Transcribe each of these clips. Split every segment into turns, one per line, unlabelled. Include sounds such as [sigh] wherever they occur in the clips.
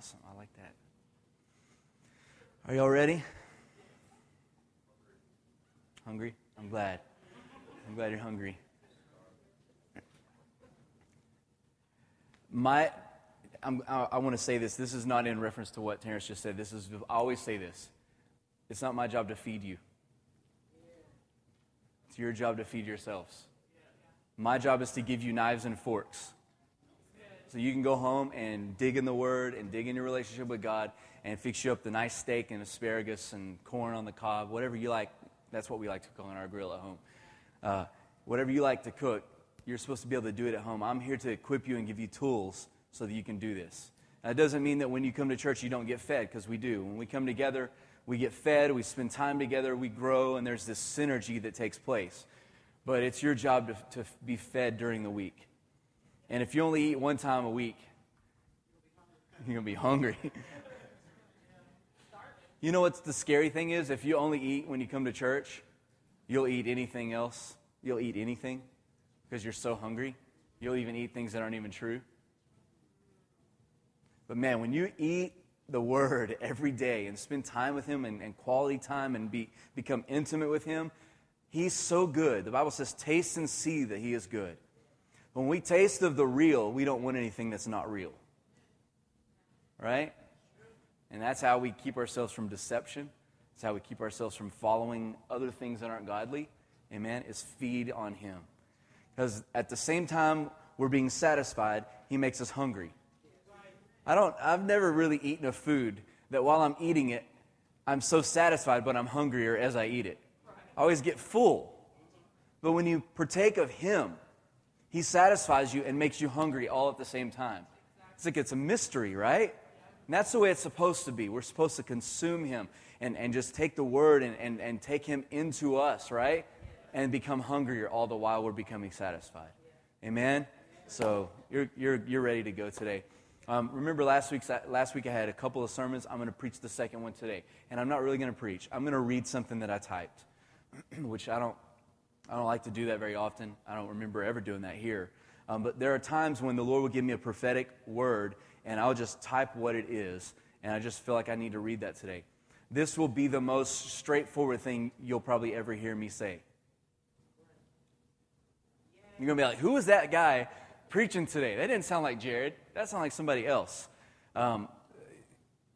Awesome. I like that. Are y'all ready? Hungry? I'm glad. I'm glad you're hungry. My, I'm, i I want to say this. This is not in reference to what Terrence just said. This is, I always say this. It's not my job to feed you. It's your job to feed yourselves. My job is to give you knives and forks. So you can go home and dig in the Word and dig in your relationship with God and fix you up the nice steak and asparagus and corn on the cob, whatever you like. That's what we like to cook on our grill at home. Uh, whatever you like to cook, you're supposed to be able to do it at home. I'm here to equip you and give you tools so that you can do this. That doesn't mean that when you come to church you don't get fed, because we do. When we come together, we get fed, we spend time together, we grow, and there's this synergy that takes place. But it's your job to, to be fed during the week. And if you only eat one time a week, you're going to be hungry. [laughs] you know what's the scary thing is? If you only eat when you come to church, you'll eat anything else. You'll eat anything because you're so hungry. You'll even eat things that aren't even true. But man, when you eat the Word every day and spend time with Him and, and quality time and be, become intimate with Him, He's so good. The Bible says, taste and see that He is good. When we taste of the real, we don't want anything that's not real. Right? And that's how we keep ourselves from deception. That's how we keep ourselves from following other things that aren't godly. Amen? Is feed on Him. Because at the same time we're being satisfied, He makes us hungry. I don't, I've never really eaten a food that while I'm eating it, I'm so satisfied, but I'm hungrier as I eat it. I always get full. But when you partake of Him, He satisfies you and makes you hungry all at the same time. It's like it's a mystery, right? And that's the way it's supposed to be. We're supposed to consume Him and, and just take the Word and, and, and take Him into us, right? And become hungrier all the while we're becoming satisfied. Amen? So you're, you're, you're ready to go today. Um, remember last, week's, last week I had a couple of sermons. I'm going to preach the second one today. And I'm not really going to preach. I'm going to read something that I typed, [clears throat] which I don't, I don't like to do that very often. I don't remember ever doing that here. Um, but there are times when the Lord will give me a prophetic word, and I'll just type what it is, and I just feel like I need to read that today. This will be the most straightforward thing you'll probably ever hear me say. You're going to be like, who is that guy preaching today? That didn't sound like Jared. That sounded like somebody else. Um,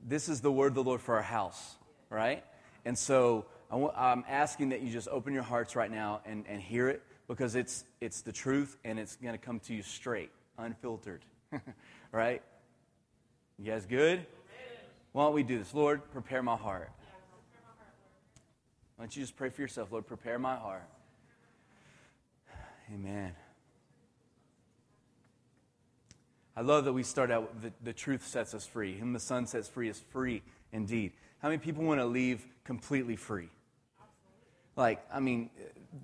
this is the word of the Lord for our house, right? And so I am asking that you just open your hearts right now and, and hear it because it's, it's the truth and it's going to come to you straight, unfiltered, [laughs] right? You guys good? Why don't we do this? Lord, prepare my heart. Why don't you just pray for yourself? Lord, prepare my heart. Amen. I love that we start out the, the truth sets us free. Whom the Son sets free is free indeed. How many people want to leave completely free? Like, I mean,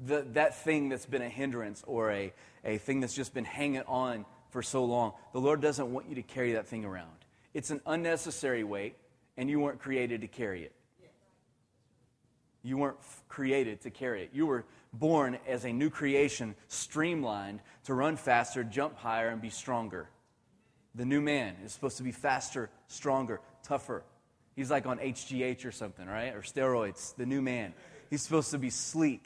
the, that thing that's been a hindrance or a, a thing that's just been hanging on for so long, the Lord doesn't want you to carry that thing around. It's an unnecessary weight, and you weren't created to carry it. You weren't f- created to carry it. You were born as a new creation, streamlined to run faster, jump higher, and be stronger. The new man is supposed to be faster, stronger, tougher. He's like on HGH or something, right? Or steroids, the new man. He's supposed to be sleek.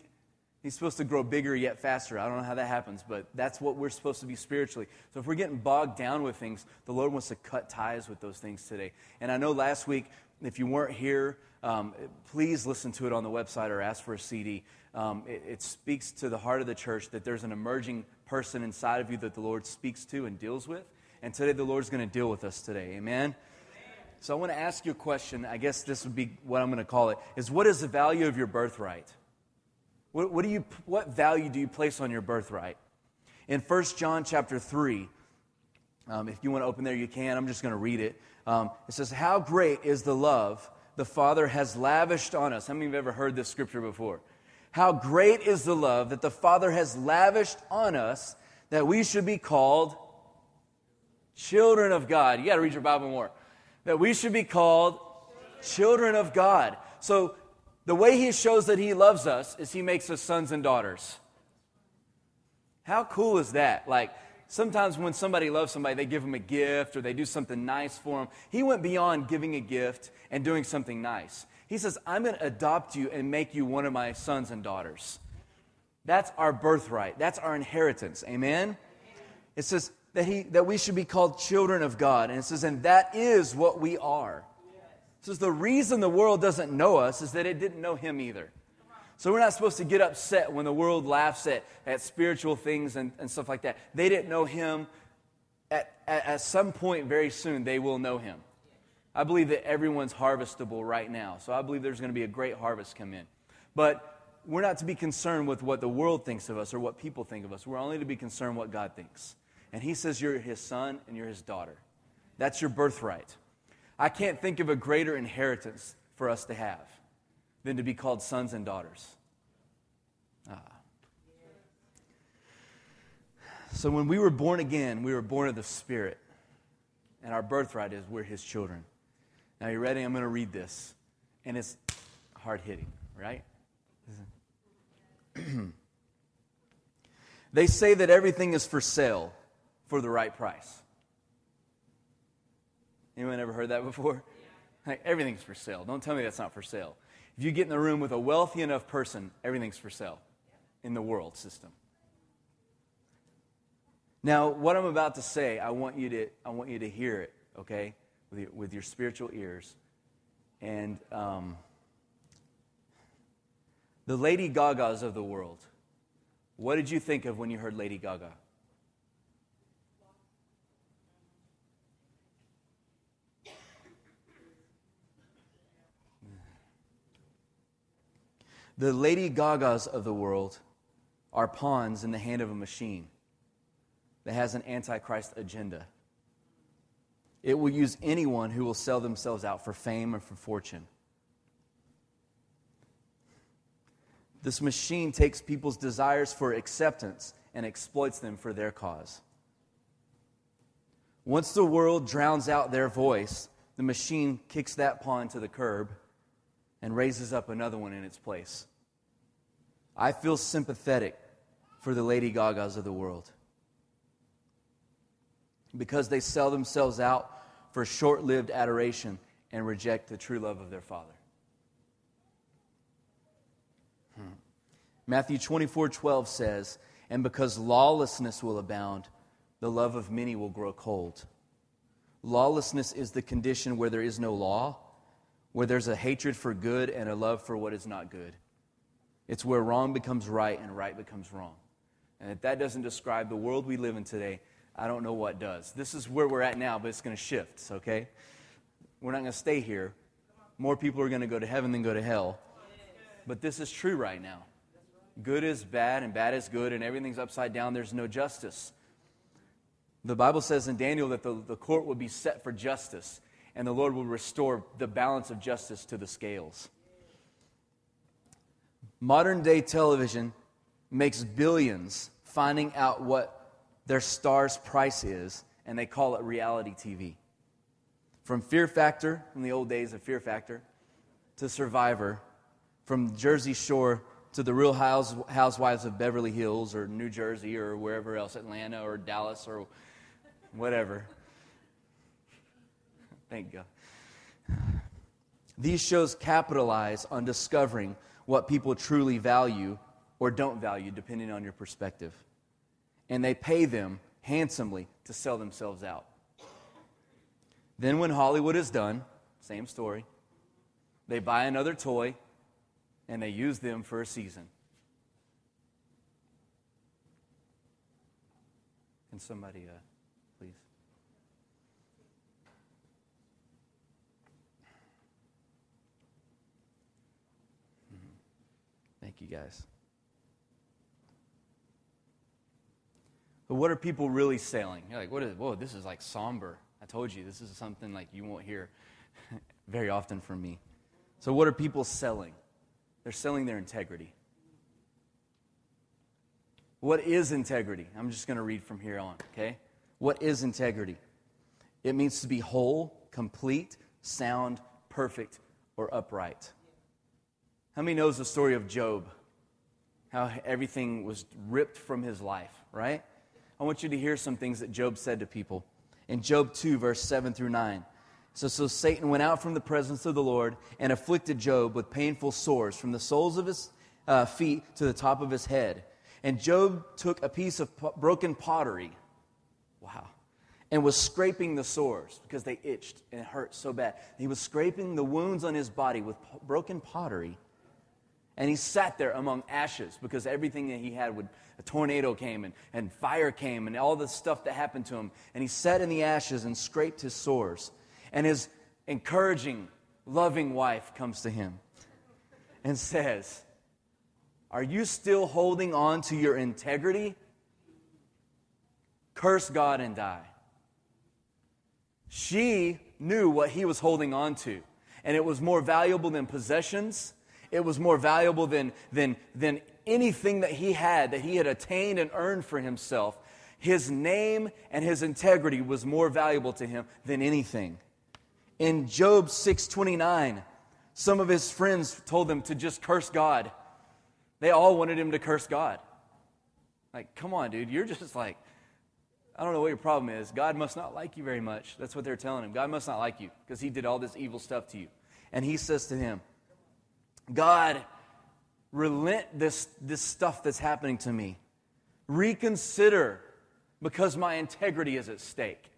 He's supposed to grow bigger yet faster. I don't know how that happens, but that's what we're supposed to be spiritually. So if we're getting bogged down with things, the Lord wants to cut ties with those things today. And I know last week, if you weren't here, um, please listen to it on the website or ask for a CD. Um, it, it speaks to the heart of the church that there's an emerging person inside of you that the Lord speaks to and deals with. And today the Lord's going to deal with us today. Amen? So I want to ask you a question. I guess this would be what I'm going to call it is what is the value of your birthright? What, what, do you, what value do you place on your birthright? In 1 John chapter 3, um, if you want to open there, you can. I'm just going to read it. Um, it says, How great is the love the Father has lavished on us. How many of you have ever heard this scripture before? How great is the love that the Father has lavished on us that we should be called children of God. You got to read your Bible more. That we should be called children of God. So, the way He shows that He loves us is He makes us sons and daughters. How cool is that? Like, Sometimes when somebody loves somebody, they give them a gift or they do something nice for them. He went beyond giving a gift and doing something nice. He says, I'm going to adopt you and make you one of my sons and daughters. That's our birthright. That's our inheritance. Amen? It says that, he, that we should be called children of God. And it says, and that is what we are. It says the reason the world doesn't know us is that it didn't know him either. So we're not supposed to get upset when the world laughs at, at spiritual things and, and stuff like that. They didn't know him. At, at, at some point very soon, they will know him. I believe that everyone's harvestable right now. So I believe there's going to be a great harvest come in. But we're not to be concerned with what the world thinks of us or what people think of us. We're only to be concerned what God thinks. And He says you're His son and you're His daughter. That's your birthright. I can't think of a greater inheritance for us to have than to be called sons and daughters. Ah. So when we were born again, we were born of the Spirit. And our birthright is we're His children. Now, you ready? I'm going to read this. And it's hard hitting, right? [clears throat] they say that everything is for sale for the right price. Anyone ever heard that before? Like, everything's for sale. Don't tell me that's not for sale. If you get in the room with a wealthy enough person, everything's for sale in the world system. Now, what I'm about to say, I want you to, I want you to hear it, okay, with your, with your spiritual ears. And um, the Lady Gagas of the world. What did you think of when you heard Lady Gaga? The Lady Gagas of the world are pawns in the hand of a machine that has an antichrist agenda. It will use anyone who will sell themselves out for fame or for fortune. This machine takes people's desires for acceptance and exploits them for their cause. Once the world drowns out their voice, the machine kicks that pawn to the curb and raises up another one in its place. I feel sympathetic for the Lady Gagas of the world because they sell themselves out for short lived adoration and reject the true love of their Father. Hmm. Matthew 24 12 says, And because lawlessness will abound, the love of many will grow cold. Lawlessness is the condition where there is no law, where there's a hatred for good and a love for what is not good. It's where wrong becomes right and right becomes wrong. And if that doesn't describe the world we live in today, I don't know what does. This is where we're at now, but it's going to shift, okay? We're not going to stay here. More people are going to go to heaven than go to hell. But this is true right now good is bad and bad is good and everything's upside down, there's no justice. The Bible says in Daniel that the, the court would be set for justice and the Lord will restore the balance of justice to the scales. Modern day television makes billions finding out what their star's price is, and they call it reality TV. From Fear Factor, from the old days of Fear Factor, to Survivor, from Jersey Shore to the Real Housewives of Beverly Hills or New Jersey or wherever else, Atlanta or Dallas or whatever. Thank God. These shows capitalize on discovering what people truly value or don't value, depending on your perspective. And they pay them handsomely to sell themselves out. Then, when Hollywood is done, same story, they buy another toy and they use them for a season. Can somebody, uh, please? Mm-hmm. Thank you, guys. But what are people really selling? You're like, what is, whoa, this is like somber. I told you, this is something like you won't hear [laughs] very often from me. So, what are people selling? They're selling their integrity. What is integrity? I'm just going to read from here on, okay? What is integrity? It means to be whole, complete, sound, perfect, or upright. How many knows the story of Job? How everything was ripped from his life, right? I want you to hear some things that Job said to people. In Job 2, verse 7 through 9. So, so Satan went out from the presence of the Lord and afflicted Job with painful sores from the soles of his uh, feet to the top of his head. And Job took a piece of broken pottery. Wow. And was scraping the sores because they itched and it hurt so bad. He was scraping the wounds on his body with broken pottery. And he sat there among ashes because everything that he had would, a tornado came and, and fire came and all the stuff that happened to him. And he sat in the ashes and scraped his sores. And his encouraging, loving wife comes to him and says, Are you still holding on to your integrity? Curse God and die. She knew what he was holding on to, and it was more valuable than possessions. It was more valuable than, than, than anything that he had, that he had attained and earned for himself. His name and his integrity was more valuable to him than anything. In Job 6:29, some of his friends told him to just curse God. They all wanted him to curse God. Like, come on, dude, you're just like I don't know what your problem is. God must not like you very much. That's what they're telling him. God must not like you because he did all this evil stuff to you. And he says to him, God, relent this, this stuff that's happening to me. Reconsider because my integrity is at stake.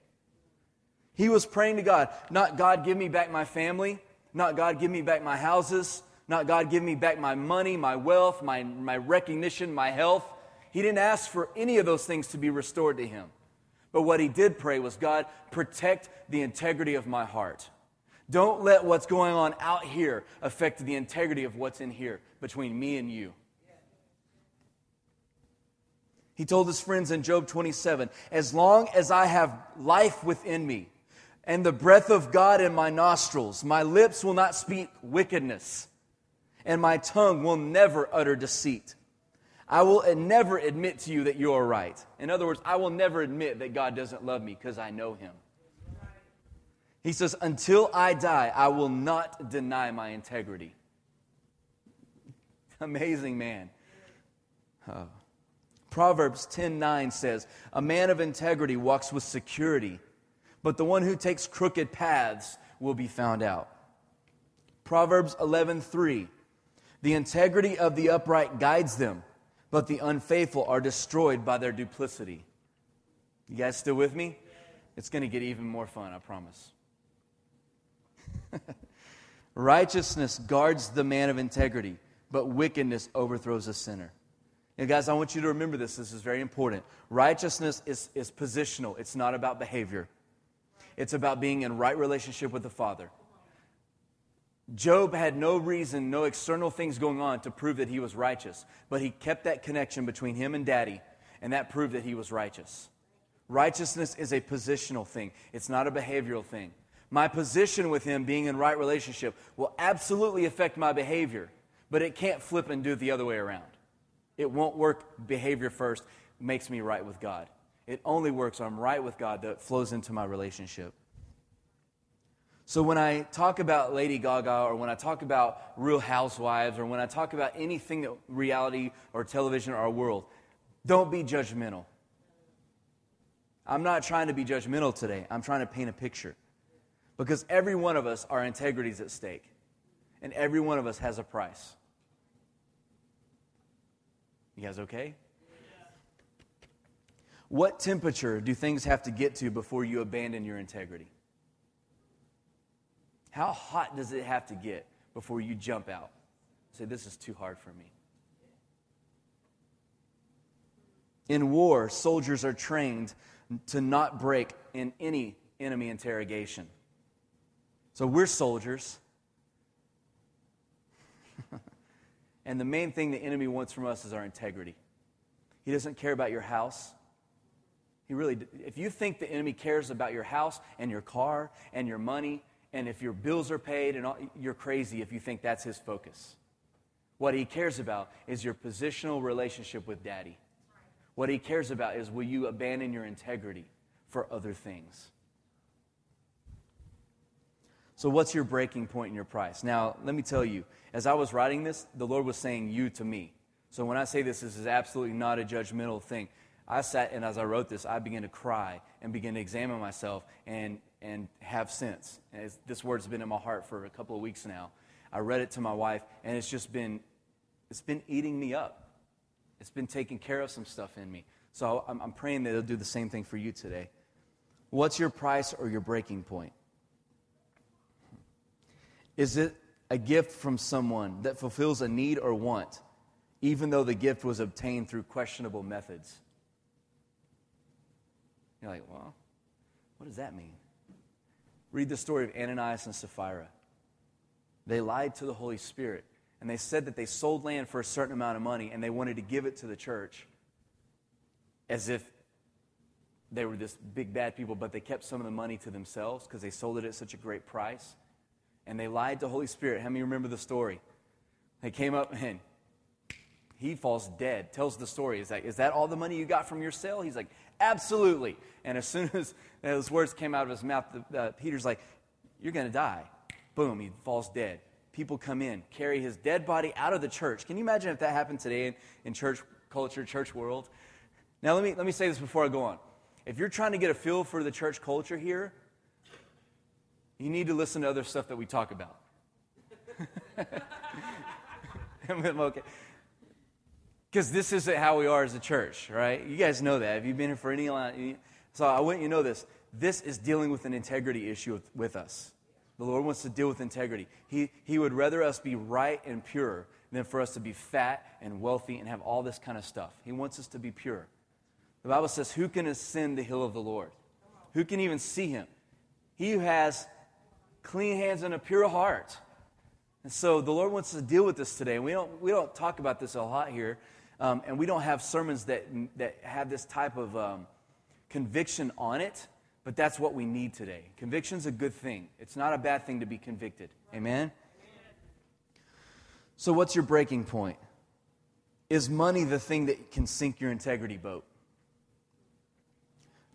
He was praying to God, not God, give me back my family, not God, give me back my houses, not God, give me back my money, my wealth, my, my recognition, my health. He didn't ask for any of those things to be restored to him. But what he did pray was, God, protect the integrity of my heart. Don't let what's going on out here affect the integrity of what's in here between me and you. He told his friends in Job 27 As long as I have life within me, and the breath of God in my nostrils. My lips will not speak wickedness, and my tongue will never utter deceit. I will uh, never admit to you that you are right. In other words, I will never admit that God doesn't love me because I know Him. He says, Until I die, I will not deny my integrity. [laughs] Amazing man. Uh, Proverbs 10 9 says, A man of integrity walks with security but the one who takes crooked paths will be found out. Proverbs 11:3 The integrity of the upright guides them, but the unfaithful are destroyed by their duplicity. You guys still with me? It's going to get even more fun, I promise. [laughs] Righteousness guards the man of integrity, but wickedness overthrows a sinner. And guys, I want you to remember this. This is very important. Righteousness is, is positional, it's not about behavior. It's about being in right relationship with the Father. Job had no reason, no external things going on to prove that he was righteous, but he kept that connection between him and daddy, and that proved that he was righteous. Righteousness is a positional thing, it's not a behavioral thing. My position with him being in right relationship will absolutely affect my behavior, but it can't flip and do it the other way around. It won't work behavior first, makes me right with God. It only works I'm right with God that flows into my relationship. So when I talk about Lady Gaga or when I talk about Real Housewives or when I talk about anything that reality or television or our world, don't be judgmental. I'm not trying to be judgmental today. I'm trying to paint a picture. Because every one of us, our integrity is at stake. And every one of us has a price. You guys okay? What temperature do things have to get to before you abandon your integrity? How hot does it have to get before you jump out? Say, this is too hard for me. In war, soldiers are trained to not break in any enemy interrogation. So we're soldiers. [laughs] and the main thing the enemy wants from us is our integrity. He doesn't care about your house. He really, if you think the enemy cares about your house and your car and your money, and if your bills are paid, and all, you're crazy if you think that's his focus. What he cares about is your positional relationship with daddy. What he cares about is will you abandon your integrity for other things? So, what's your breaking point in your price? Now, let me tell you, as I was writing this, the Lord was saying you to me. So, when I say this, this is absolutely not a judgmental thing. I sat and as I wrote this, I began to cry and began to examine myself and, and have sense. And this word's been in my heart for a couple of weeks now. I read it to my wife, and it's just been, it's been eating me up. It's been taking care of some stuff in me. So I'm, I'm praying that it'll do the same thing for you today. What's your price or your breaking point? Is it a gift from someone that fulfills a need or want, even though the gift was obtained through questionable methods? You're like, well, what does that mean? Read the story of Ananias and Sapphira. They lied to the Holy Spirit, and they said that they sold land for a certain amount of money, and they wanted to give it to the church as if they were this big bad people, but they kept some of the money to themselves because they sold it at such a great price. And they lied to Holy Spirit. How many remember the story? They came up and he falls dead, tells the story. Is that, is that all the money you got from your sale? He's like, absolutely. And as soon [laughs] as those words came out of his mouth, uh, Peter's like, you're going to die. Boom, he falls dead. People come in, carry his dead body out of the church. Can you imagine if that happened today in, in church culture, church world? Now, let me, let me say this before I go on. If you're trying to get a feel for the church culture here, you need to listen to other stuff that we talk about. [laughs] okay. Because this isn't how we are as a church, right? You guys know that. Have you been here for any long So I want you to know this. This is dealing with an integrity issue with, with us. The Lord wants to deal with integrity. He, he would rather us be right and pure than for us to be fat and wealthy and have all this kind of stuff. He wants us to be pure. The Bible says, Who can ascend the hill of the Lord? Who can even see him? He who has clean hands and a pure heart. And so the Lord wants to deal with this today. We don't, we don't talk about this a lot here, um, and we don't have sermons that, that have this type of um, conviction on it, but that's what we need today. Conviction's a good thing. It's not a bad thing to be convicted. Amen? So, what's your breaking point? Is money the thing that can sink your integrity boat?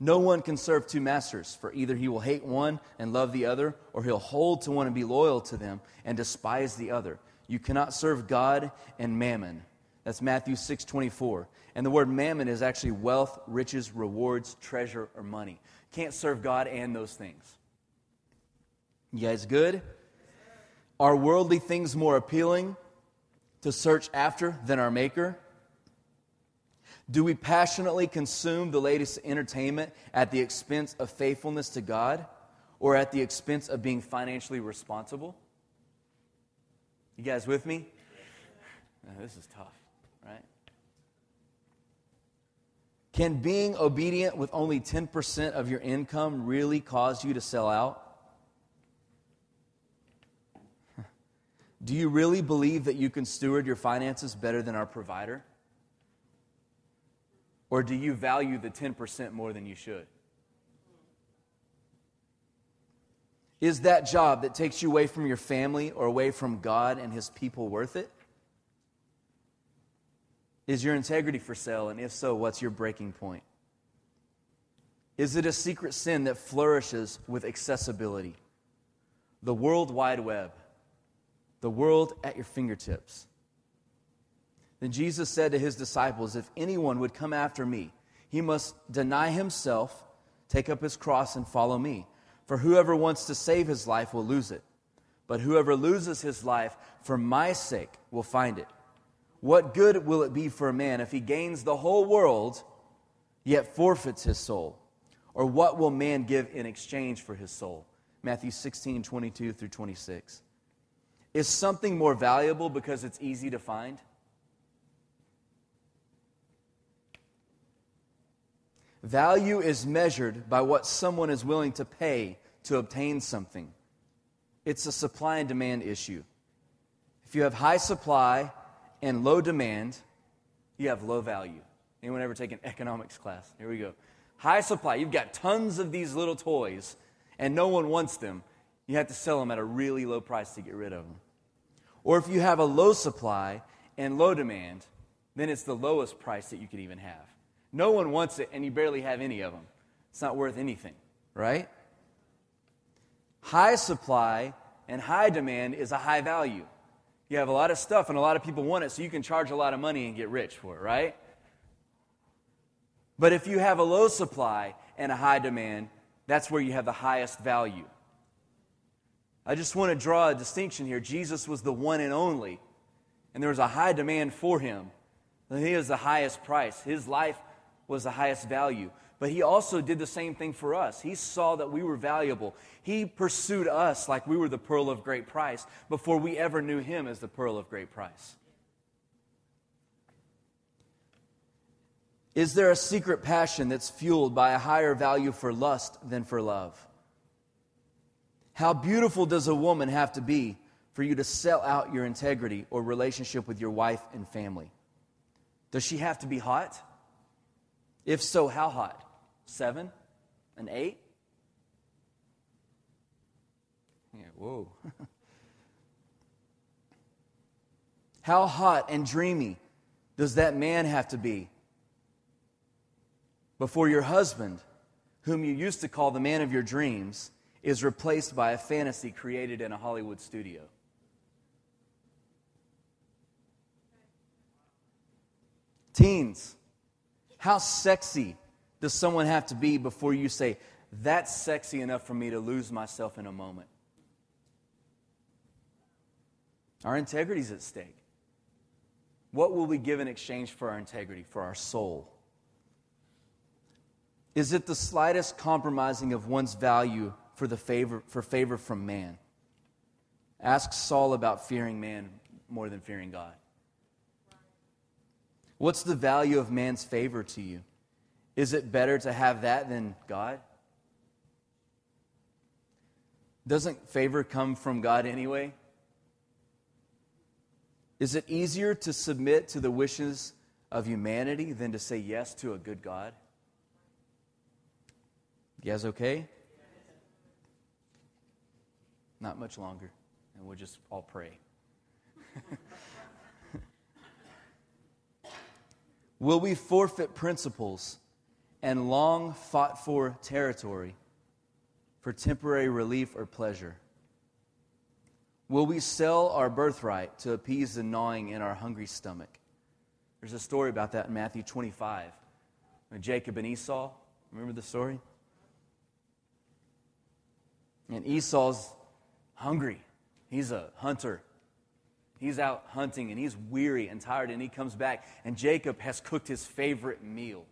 No one can serve two masters, for either he will hate one and love the other, or he'll hold to one and be loyal to them and despise the other. You cannot serve God and mammon. That's Matthew 6 24. And the word mammon is actually wealth, riches, rewards, treasure, or money. Can't serve God and those things. You guys good? Are worldly things more appealing to search after than our Maker? Do we passionately consume the latest entertainment at the expense of faithfulness to God or at the expense of being financially responsible? You guys with me? this is tough, right? Can being obedient with only 10% of your income really cause you to sell out? [laughs] Do you really believe that you can steward your finances better than our provider? Or do you value the 10% more than you should? Is that job that takes you away from your family or away from God and His people worth it? Is your integrity for sale? And if so, what's your breaking point? Is it a secret sin that flourishes with accessibility? The World Wide Web, the world at your fingertips. Then Jesus said to his disciples, If anyone would come after me, he must deny himself, take up his cross, and follow me. For whoever wants to save his life will lose it. But whoever loses his life for my sake will find it. What good will it be for a man if he gains the whole world, yet forfeits his soul? Or what will man give in exchange for his soul? Matthew 16, 22 through 26. Is something more valuable because it's easy to find? Value is measured by what someone is willing to pay to obtain something. It's a supply and demand issue. If you have high supply and low demand, you have low value. Anyone ever take an economics class? Here we go. High supply, you've got tons of these little toys and no one wants them. You have to sell them at a really low price to get rid of them. Or if you have a low supply and low demand, then it's the lowest price that you could even have. No one wants it, and you barely have any of them. It's not worth anything, right? High supply and high demand is a high value. You have a lot of stuff, and a lot of people want it, so you can charge a lot of money and get rich for it, right? But if you have a low supply and a high demand, that's where you have the highest value. I just want to draw a distinction here. Jesus was the one and only, and there was a high demand for him. And He was the highest price. His life was the highest value. But he also did the same thing for us. He saw that we were valuable. He pursued us like we were the pearl of great price before we ever knew him as the pearl of great price. Is there a secret passion that's fueled by a higher value for lust than for love? How beautiful does a woman have to be for you to sell out your integrity or relationship with your wife and family? Does she have to be hot? If so, how hot? Seven? An eight? Yeah, whoa. [laughs] how hot and dreamy does that man have to be before your husband, whom you used to call the man of your dreams, is replaced by a fantasy created in a Hollywood studio. Teens, how sexy does someone have to be before you say, That's sexy enough for me to lose myself in a moment? Our integrity is at stake. What will we give in exchange for our integrity, for our soul? Is it the slightest compromising of one's value for, the favor, for favor from man? Ask Saul about fearing man more than fearing God. What's the value of man's favor to you? Is it better to have that than God? Doesn't favor come from God anyway? Is it easier to submit to the wishes of humanity than to say yes to a good God? You guys okay? Not much longer, and we'll just all pray. [laughs] Will we forfeit principles and long fought for territory for temporary relief or pleasure? Will we sell our birthright to appease the gnawing in our hungry stomach? There's a story about that in Matthew 25. When Jacob and Esau, remember the story? And Esau's hungry. He's a hunter. He's out hunting and he's weary and tired, and he comes back, and Jacob has cooked his favorite meal.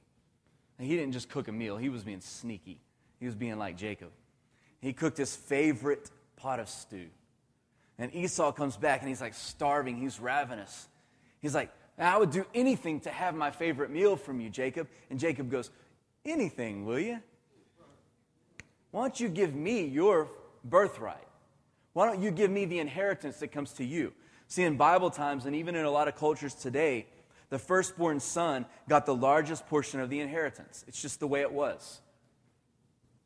And he didn't just cook a meal, he was being sneaky. He was being like Jacob. He cooked his favorite pot of stew. And Esau comes back and he's like starving, he's ravenous. He's like, I would do anything to have my favorite meal from you, Jacob. And Jacob goes, Anything, will you? Why don't you give me your birthright? Why don't you give me the inheritance that comes to you? See, in Bible times and even in a lot of cultures today, the firstborn son got the largest portion of the inheritance. It's just the way it was.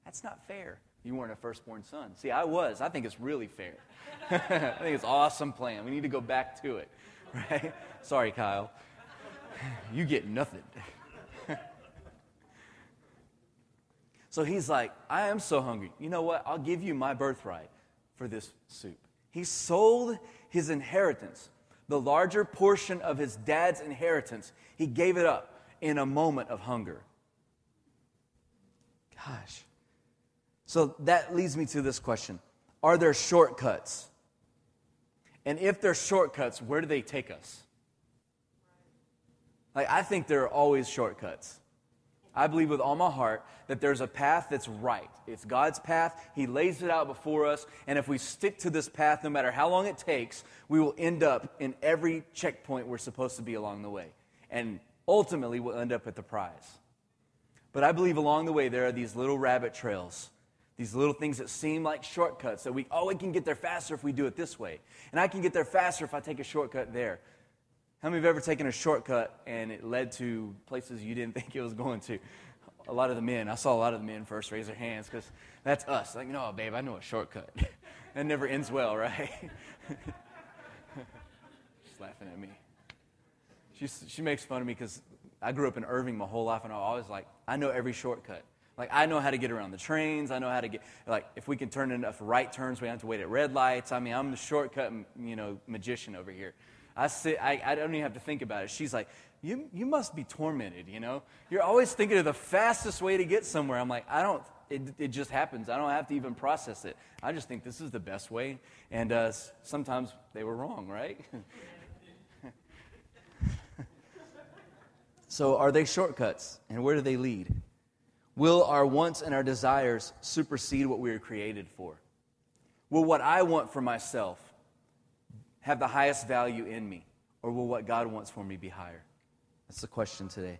That's not fair. You weren't a firstborn son. See, I was. I think it's really fair. [laughs] I think it's awesome plan. We need to go back to it, [laughs] right? Sorry, Kyle. [laughs] You get nothing. So he's like, I am so hungry. You know what? I'll give you my birthright for this soup. He sold his inheritance, the larger portion of his dad's inheritance. He gave it up in a moment of hunger. Gosh. So that leads me to this question Are there shortcuts? And if there's shortcuts, where do they take us? Like, I think there are always shortcuts. I believe with all my heart that there's a path that's right. It's God's path. He lays it out before us. And if we stick to this path, no matter how long it takes, we will end up in every checkpoint we're supposed to be along the way. And ultimately, we'll end up at the prize. But I believe along the way, there are these little rabbit trails, these little things that seem like shortcuts that we, oh, we can get there faster if we do it this way. And I can get there faster if I take a shortcut there. How many have ever taken a shortcut and it led to places you didn't [laughs] think it was going to? A lot of the men, I saw a lot of the men first raise their hands because that's us. Like, no, babe, I know a shortcut. [laughs] that never ends well, right? [laughs] She's laughing at me. She's, she makes fun of me because I grew up in Irving my whole life and I always like, I know every shortcut. Like, I know how to get around the trains. I know how to get, like, if we can turn enough right turns, we don't have to wait at red lights. I mean, I'm the shortcut, you know, magician over here. I, sit, I, I don't even have to think about it. She's like, you, you must be tormented, you know? You're always thinking of the fastest way to get somewhere. I'm like, I don't, it, it just happens. I don't have to even process it. I just think this is the best way. And uh, sometimes they were wrong, right? [laughs] so, are they shortcuts? And where do they lead? Will our wants and our desires supersede what we were created for? Will what I want for myself have the highest value in me? Or will what God wants for me be higher? That's the question today.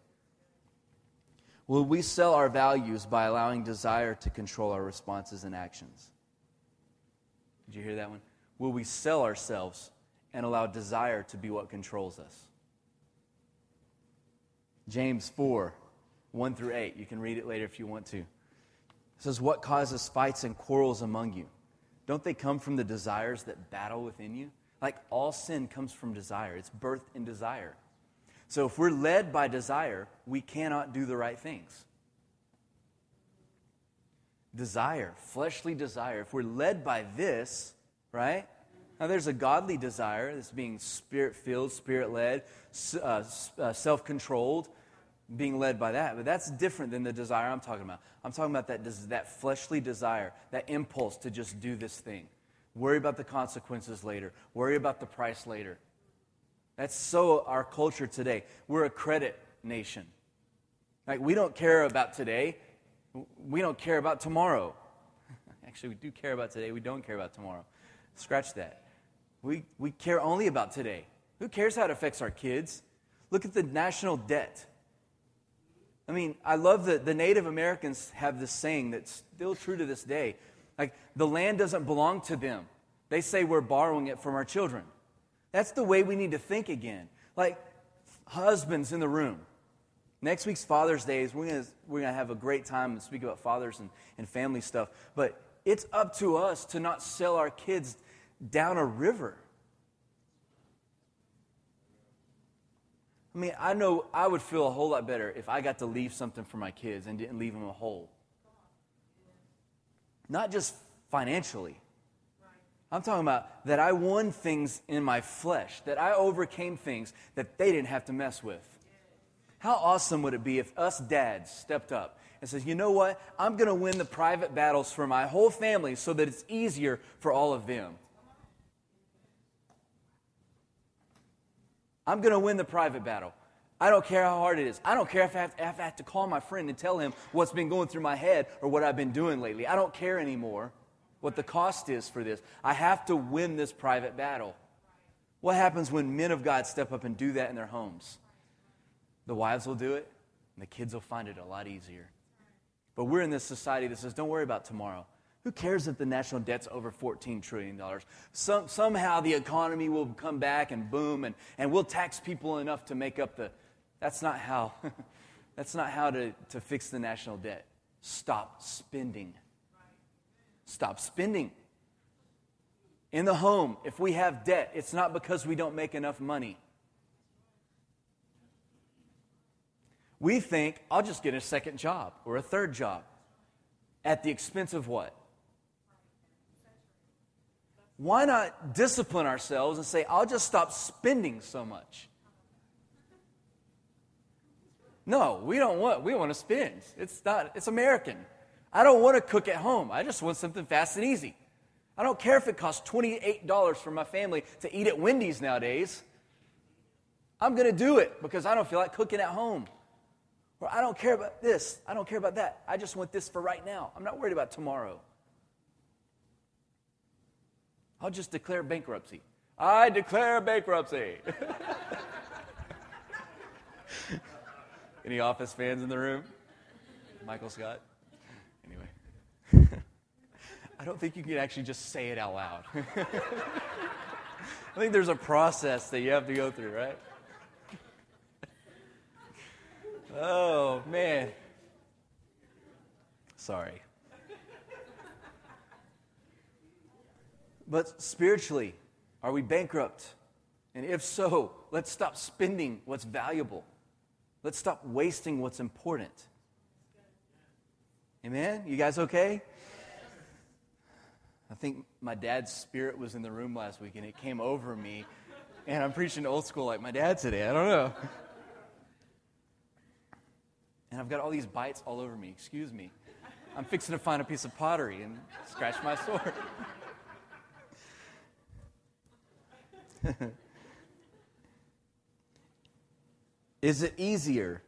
Will we sell our values by allowing desire to control our responses and actions? Did you hear that one? Will we sell ourselves and allow desire to be what controls us? James 4 1 through 8. You can read it later if you want to. It says, What causes fights and quarrels among you? Don't they come from the desires that battle within you? Like all sin comes from desire, it's birthed in desire. So if we're led by desire, we cannot do the right things. Desire, fleshly desire. If we're led by this, right? Now, there's a godly desire that's being spirit filled, spirit led, uh, uh self controlled, being led by that. But that's different than the desire I'm talking about. I'm talking about that, that fleshly desire, that impulse to just do this thing. Worry about the consequences later, worry about the price later. That's so our culture today. We're a credit nation. Like, we don't care about today, we don't care about tomorrow. [laughs] Actually, we do care about today, we don't care about tomorrow. Scratch that. We, we care only about today. Who cares how it affects our kids? Look at the national debt. I mean, I love that the Native Americans have this saying that's still true to this day. Like, the land doesn't belong to them. They say we're borrowing it from our children. That's the way we need to think again. Like, husbands in the room. Next week's Father's Day is we're going we're gonna have a great time and speak about fathers and, and family stuff. But it's up to us to not sell our kids down a river. I mean, I know I would feel a whole lot better if I got to leave something for my kids and didn't leave them a hole. Not just financially, I'm talking about that I won things in my flesh, that I overcame things that they didn't have to mess with. How awesome would it be if us dads stepped up and says, "You know what? I'm going to win the private battles for my whole family so that it's easier for all of them." I'm going to win the private battle. I don't care how hard it is. I don't care if I, have, if I have to call my friend and tell him what's been going through my head or what I've been doing lately. I don't care anymore what the cost is for this. I have to win this private battle. What happens when men of God step up and do that in their homes? The wives will do it, and the kids will find it a lot easier. But we're in this society that says, don't worry about tomorrow. Who cares if the national debt's over $14 trillion? Some, somehow the economy will come back and boom, and, and we'll tax people enough to make up the. That's not how, [laughs] that's not how to, to fix the national debt. Stop spending. Stop spending. In the home, if we have debt, it's not because we don't make enough money. We think, I'll just get a second job or a third job. At the expense of what? Why not discipline ourselves and say, I'll just stop spending so much? No, we don't want, we want to spend. It's not, it's American. I don't want to cook at home. I just want something fast and easy. I don't care if it costs $28 for my family to eat at Wendy's nowadays. I'm going to do it because I don't feel like cooking at home. Or I don't care about this. I don't care about that. I just want this for right now. I'm not worried about tomorrow. I'll just declare bankruptcy. I declare bankruptcy. [laughs] Any Office fans in the room? Michael Scott? Anyway. [laughs] I don't think you can actually just say it out loud. [laughs] I think there's a process that you have to go through, right? Oh, man. Sorry. But spiritually, are we bankrupt? And if so, let's stop spending what's valuable. Let's stop wasting what's important. Amen? You guys okay? I think my dad's spirit was in the room last week and it came over me And I'm preaching old school like my dad today. I don't know. And I've got all these bites all over me. Excuse me. I'm fixing to find a piece of pottery and scratch my [laughs] sword. [laughs] Is it easier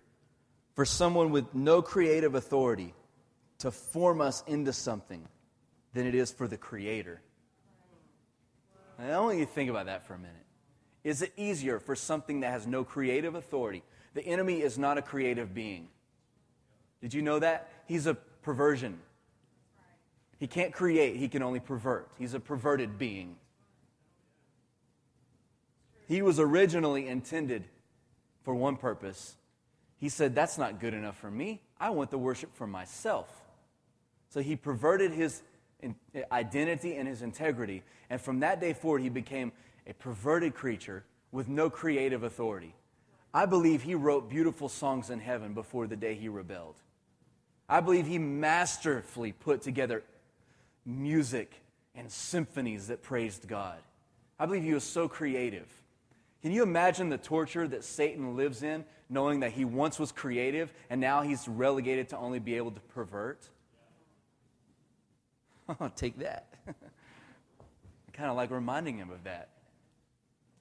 for someone with no creative authority to form us into something than it is for the Creator? I want you to think about that for a minute. Is it easier for something that has no creative authority? The enemy is not a creative being. Did you know that? He's a perversion. He can't create, he can only pervert. He's a perverted being. He was originally intended for one purpose. He said, That's not good enough for me. I want the worship for myself. So he perverted his identity and his integrity. And from that day forward, he became a perverted creature with no creative authority. I believe he wrote beautiful songs in heaven before the day he rebelled. I believe he masterfully put together music and symphonies that praised God. I believe he was so creative. Can you imagine the torture that Satan lives in, knowing that he once was creative and now he's relegated to only be able to pervert? [laughs] Oh, take that. [laughs] I kind of like reminding him of that.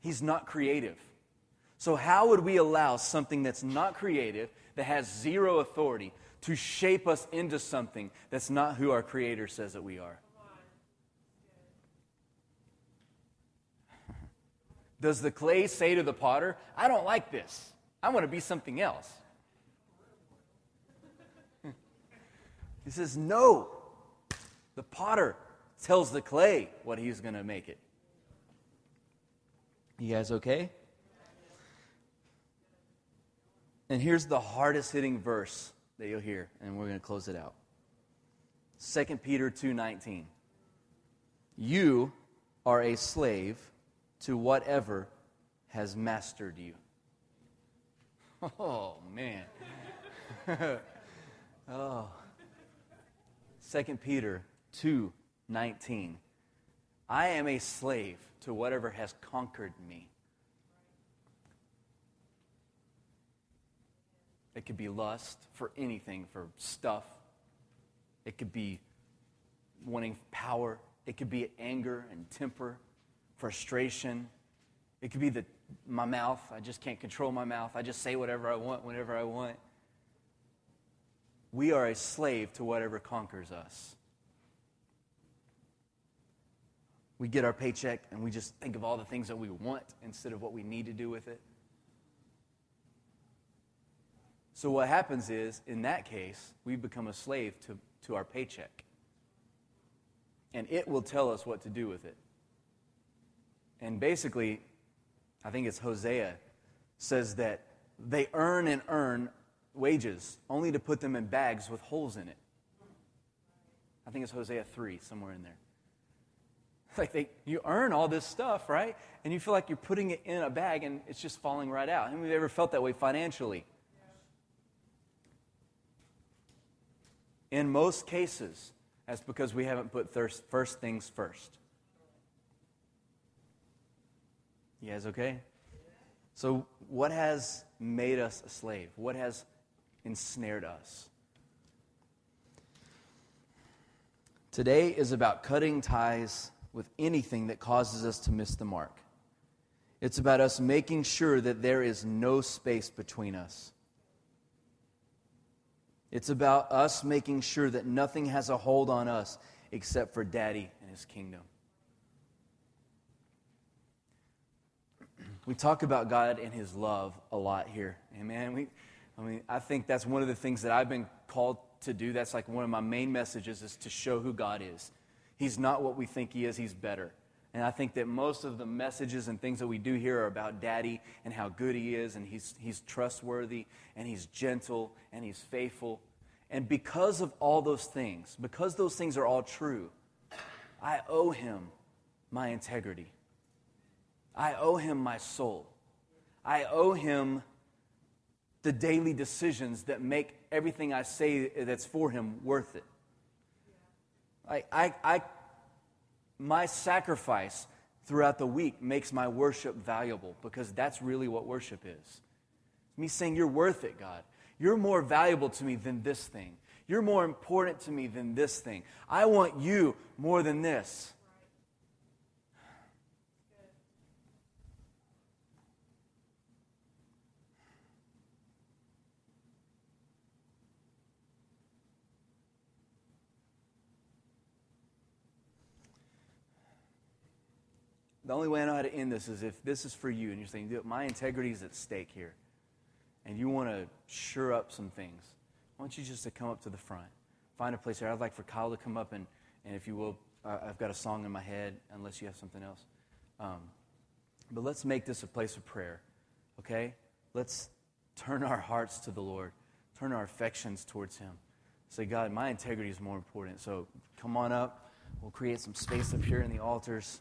He's not creative. So, how would we allow something that's not creative, that has zero authority, to shape us into something that's not who our Creator says that we are? Does the clay say to the potter, I don't like this. I want to be something else? he says, No. The potter tells the clay what he's going to make it. You guys okay? And here's the hardest hitting verse that you'll hear, and we're going to close it out. 2 Peter 2:19. You are a slave to whatever has mastered you. Oh, man. [laughs] oh. 2 Peter 2 19. I am a slave to whatever has conquered me. It could be lust for anything, for stuff. It could be wanting power. It could be anger and temper frustration. It could be the, my mouth. I just can't control my mouth. I just say whatever I want whenever I want. We are a slave to whatever conquers us. We get our paycheck and we just think of all the things that we want instead of what we need to do with it. So, what happens is, in that case, we become a slave to, to our paycheck. And it will tell us what to do with it. And basically, I think it's Hosea says that they earn and earn wages only to put them in bags with holes in it. I think it's Hosea 3, somewhere in there. [laughs] Like they, you earn all this stuff, right? And you feel like you're putting it in a bag and it's just falling right out. Have you ever felt that way financially? In most cases, that's because we haven't put first things first. You guys okay? So, what has made us a slave? What has ensnared us? Today is about cutting ties with anything that causes us to miss the mark. It's about us making sure that there is no space between us. It's about us making sure that nothing has a hold on us except for Daddy and His kingdom. We talk about God and His love a lot here. Amen. We, I mean, I think that's one of the things that I've been called to do. That's like one of my main messages is to show who God is. He's not what we think He is, He's better. And I think that most of the messages and things that we do here are about Daddy and how good He is, and He's, he's trustworthy, and He's gentle, and He's faithful. And because of all those things, because those things are all true, I owe Him my integrity. I owe him my soul. I owe him the daily decisions that make everything I say that's for him worth it. I, I, I, my sacrifice throughout the week makes my worship valuable because that's really what worship is. Me saying, You're worth it, God. You're more valuable to me than this thing. You're more important to me than this thing. I want you more than this. The only way I know how to end this is if this is for you and you're saying, my integrity is at stake here, and you want to sure up some things, why don't you just to come up to the front? Find a place here. I'd like for Kyle to come up, and, and if you will, I've got a song in my head, unless you have something else. Um, but let's make this a place of prayer, okay? Let's turn our hearts to the Lord, turn our affections towards Him. Say, God, my integrity is more important. So come on up. We'll create some space up here in the altars.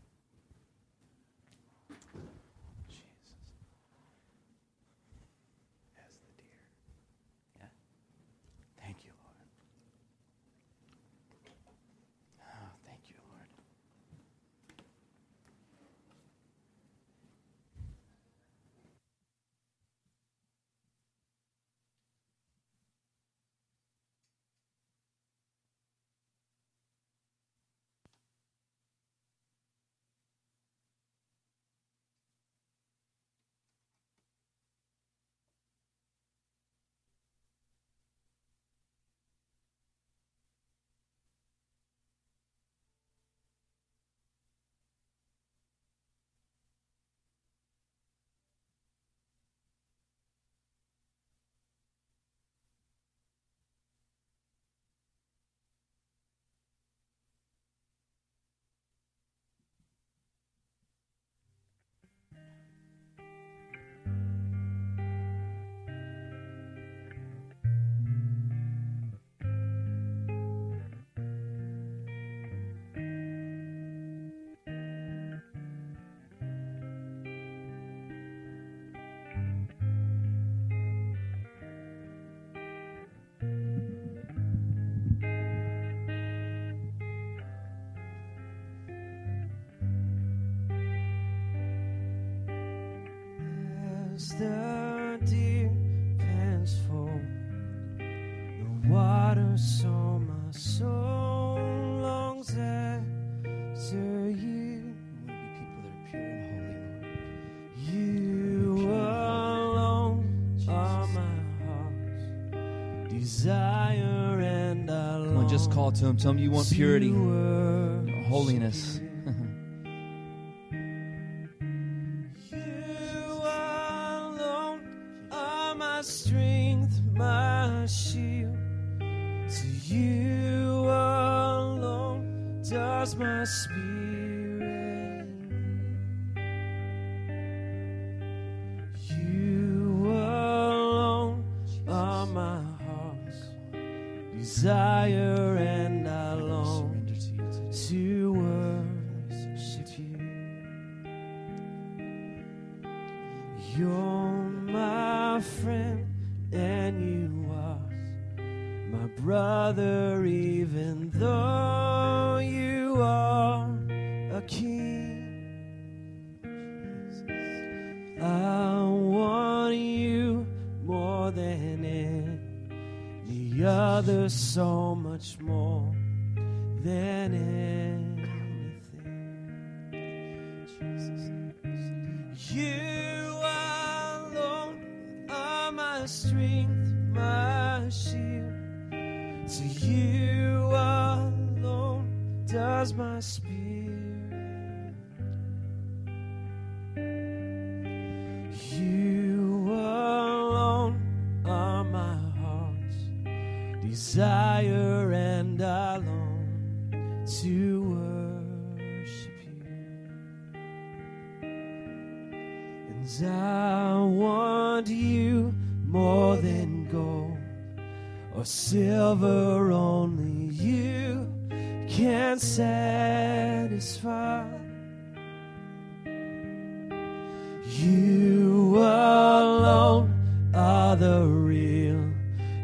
the deer pants for the water, so my soul longs after you.
We be people that are pure and holy,
You alone are my heart's desire, and I
Come on, just call to Him. Tell Him you want purity, holiness.
You're my friend, and you are my brother, even though you are a king. I want you more than any other, so much more than anything. You alone does my spirit. You alone are my heart's desire, and I long to worship you. And I want you or silver, only you can satisfy. You alone are the real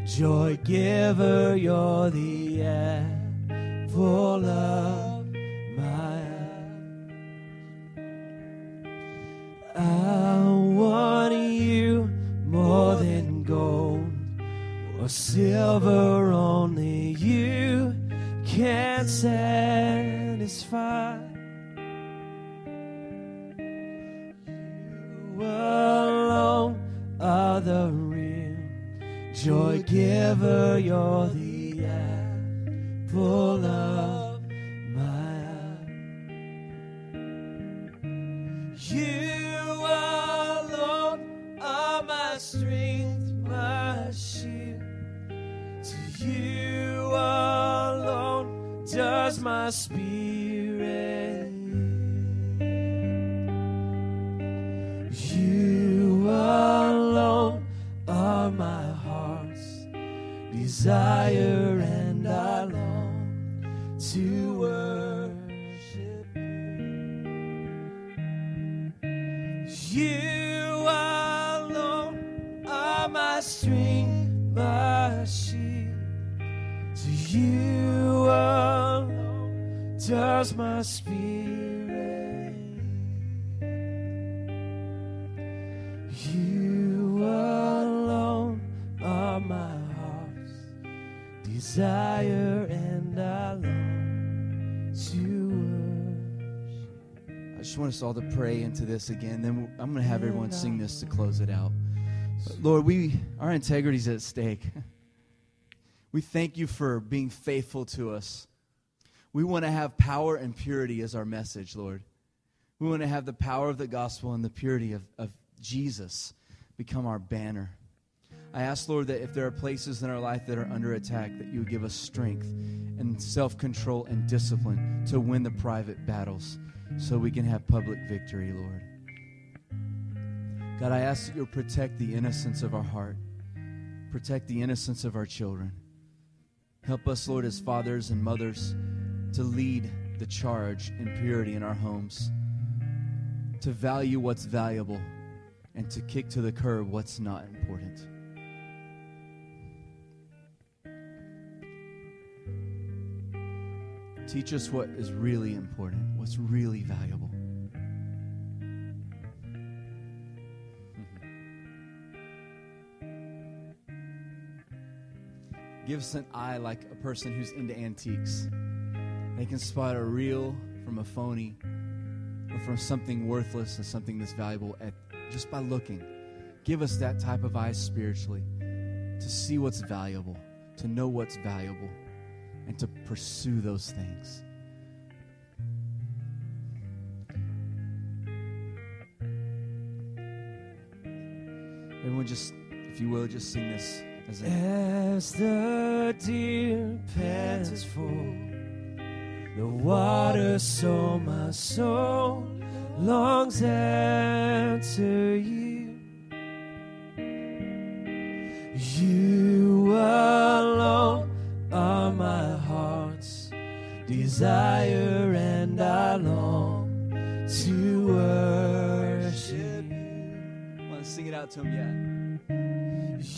joy giver. You're the apple of or silver only you can satisfy. You alone are the real joy giver, you're the apple of. My spirit. You alone are my heart's desire, does my spirit. You alone are my heart's desire, and I long to worship.
I just want us all to pray into this again. Then I'm going to have everyone sing this to close it out. But Lord, we our integrity's at stake. [laughs] We thank you for being faithful to us. We want to have power and purity as our message, Lord. We want to have the power of the gospel and the purity of, of Jesus become our banner. I ask, Lord, that if there are places in our life that are under attack, that you would give us strength and self control and discipline to win the private battles so we can have public victory, Lord. God, I ask that you'll protect the innocence of our heart, protect the innocence of our children. Help us, Lord, as fathers and mothers, to lead the charge in purity in our homes, to value what's valuable, and to kick to the curb what's not important. Teach us what is really important, what's really valuable. Give us an eye like a person who's into antiques. They can spot a real from a phony or from something worthless and something that's valuable at, just by looking. Give us that type of eyes spiritually to see what's valuable, to know what's valuable, and to pursue those things. Everyone, just, if you will, just sing this as.
As the deer pants for the water, so my soul longs after you. You alone are my heart's desire, and I long to worship you.
Want to sing it out to him yet?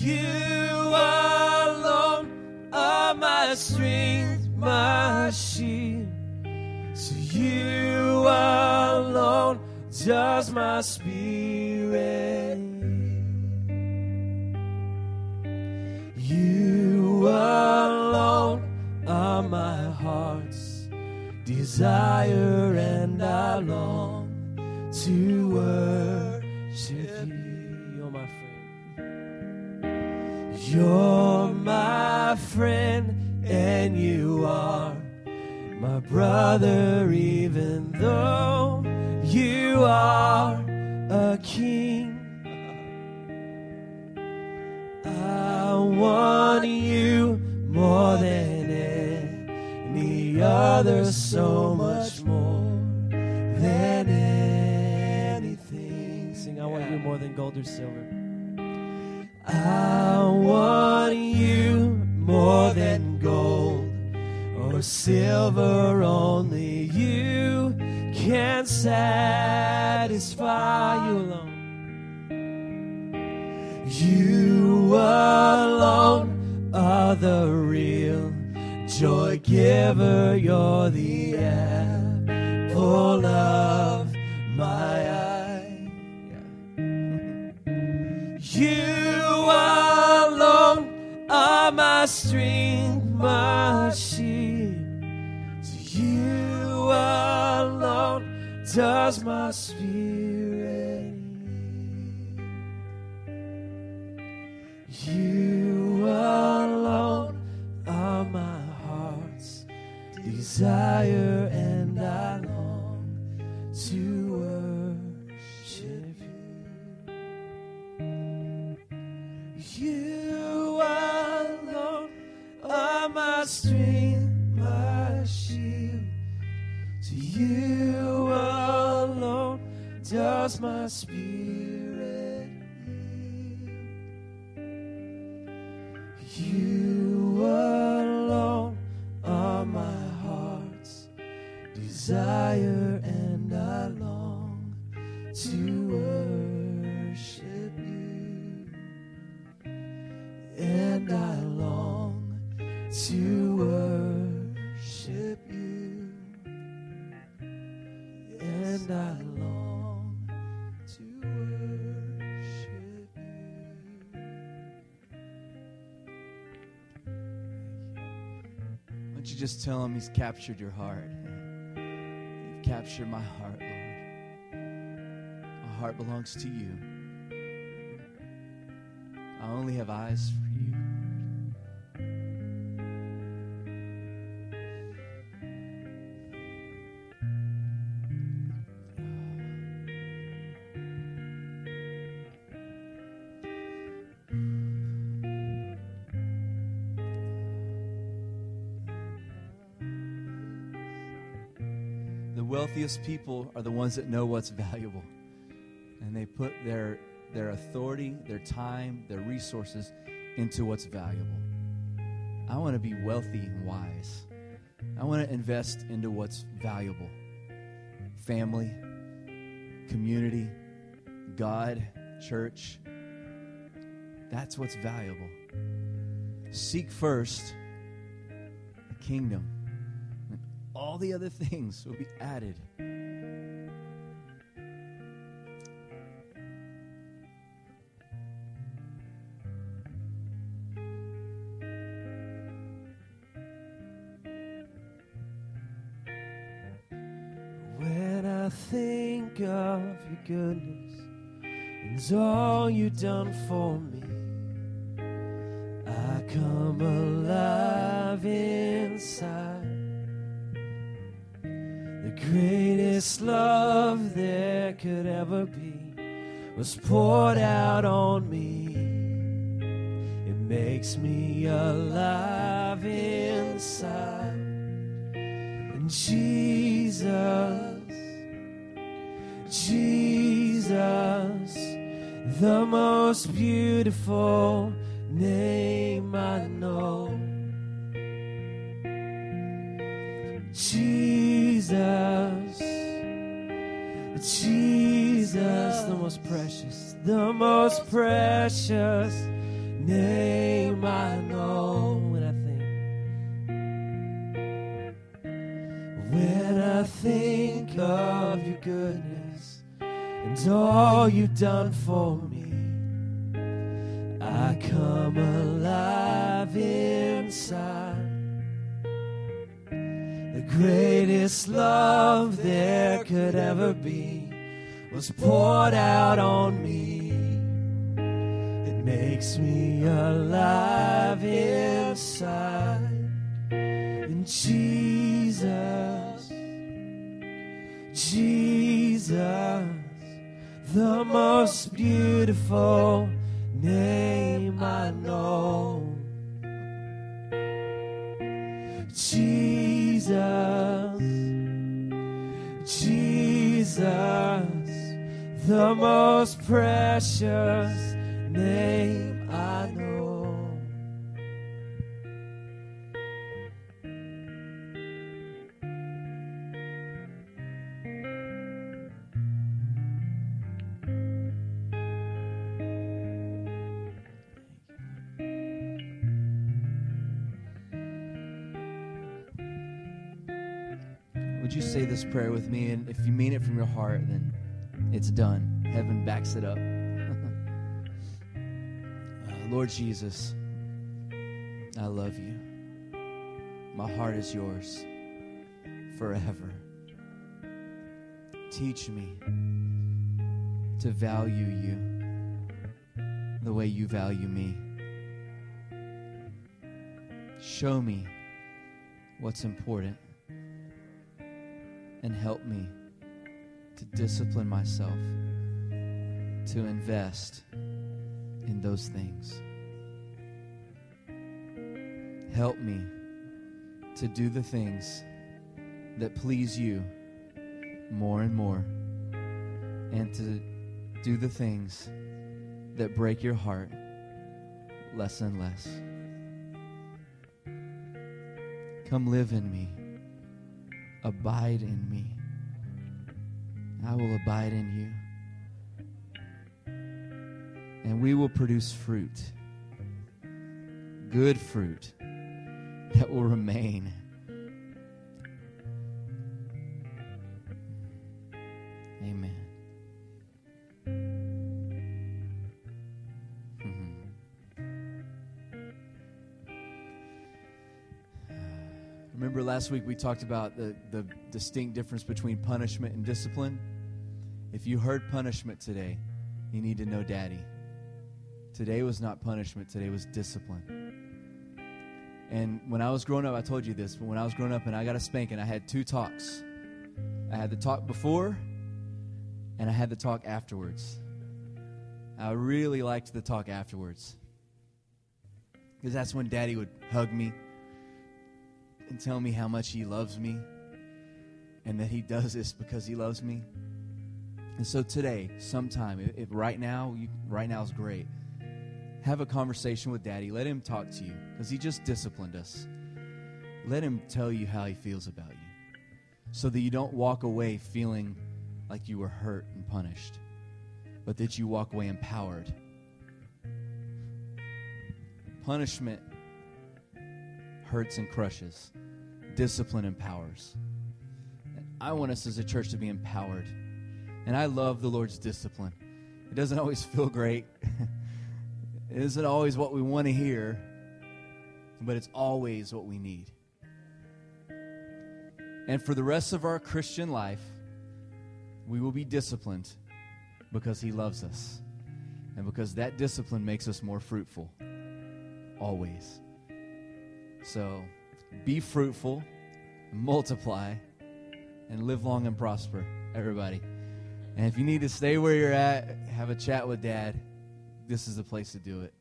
You alone are my strength, my shield. You alone does my spirit. You alone are my heart's desire, and I long to worship you. You're my friend. You're my friend, and you are brother, even though you are a king. I want you more than any other, so much more than anything. Sing, I want you more than gold or silver. I want you more than gold or silver, only you can satisfy you alone. You alone are the real joy giver. You're the apple of my eye. You alone are my strength, my does my spirit
tell him he's captured your heart? You've captured my heart, Lord. My heart belongs to you. I only have eyes for wealthiest people are the ones that know what's [laughs] valuable. And they put their, their authority, their time, their resources into what's valuable. I want to be wealthy and wise. I want to invest into what's valuable family, community, God, church. That's what's valuable. Seek first the kingdom, all the other things will be added.
When I think of your goodness and all you've done for me, could ever be was poured out on me. It makes me alive inside. And Jesus, Jesus, the most beautiful name the most precious name I know. When I think when I think of your goodness and all you've done for me, I come alive inside. The greatest love there could ever be was poured out on me. It makes me alive inside. And Jesus, Jesus, the most beautiful name I know. Jesus, Jesus, the most precious name I know.
Would you say this prayer with me? And if you mean it from your heart, then it's done. Heaven backs it up. [laughs] Uh, Lord Jesus, I love you. My heart is yours. forever. Teach me to value you the way you value me. Show me what's important and help me to discipline myself to invest in those things. Help me to do the things that please you more and more, and to do the things that break your heart less and less. Come live in me, abide in me. I will abide in you. And we will produce fruit, good fruit that will remain. Amen. Mm-hmm. Remember last week we talked about the, the distinct difference between punishment and discipline? If you heard punishment today, you need to know Daddy. Today was not punishment, today was discipline. And when I was growing up, I told you this, but when I was growing up and I got a spanking, I had two talks. I had the talk before, and I had the talk afterwards. I really liked the talk afterwards. Because that's when daddy would hug me and tell me how much he loves me and that he does this because he loves me. And so today, sometime, if, right now, you, right now is great have a conversation with daddy. Let him talk to you because he just disciplined us. Let him tell you how he feels about you so that you don't walk away feeling like you were hurt and punished, but that you walk away empowered. Punishment hurts and crushes, discipline empowers. I want us as a church to be empowered. And I love the Lord's discipline. It doesn't always feel great. [laughs] It isn't always what we want to hear, but it's always what we need. And for the rest of our Christian life, we will be disciplined because He loves us. And because that discipline makes us more fruitful. Always. So be fruitful, multiply, and live long and prosper, everybody. And if you need to stay where you're at, have a chat with dad this is the place to do it.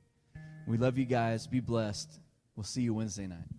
We love you guys. Be blessed. We'll see you Wednesday night.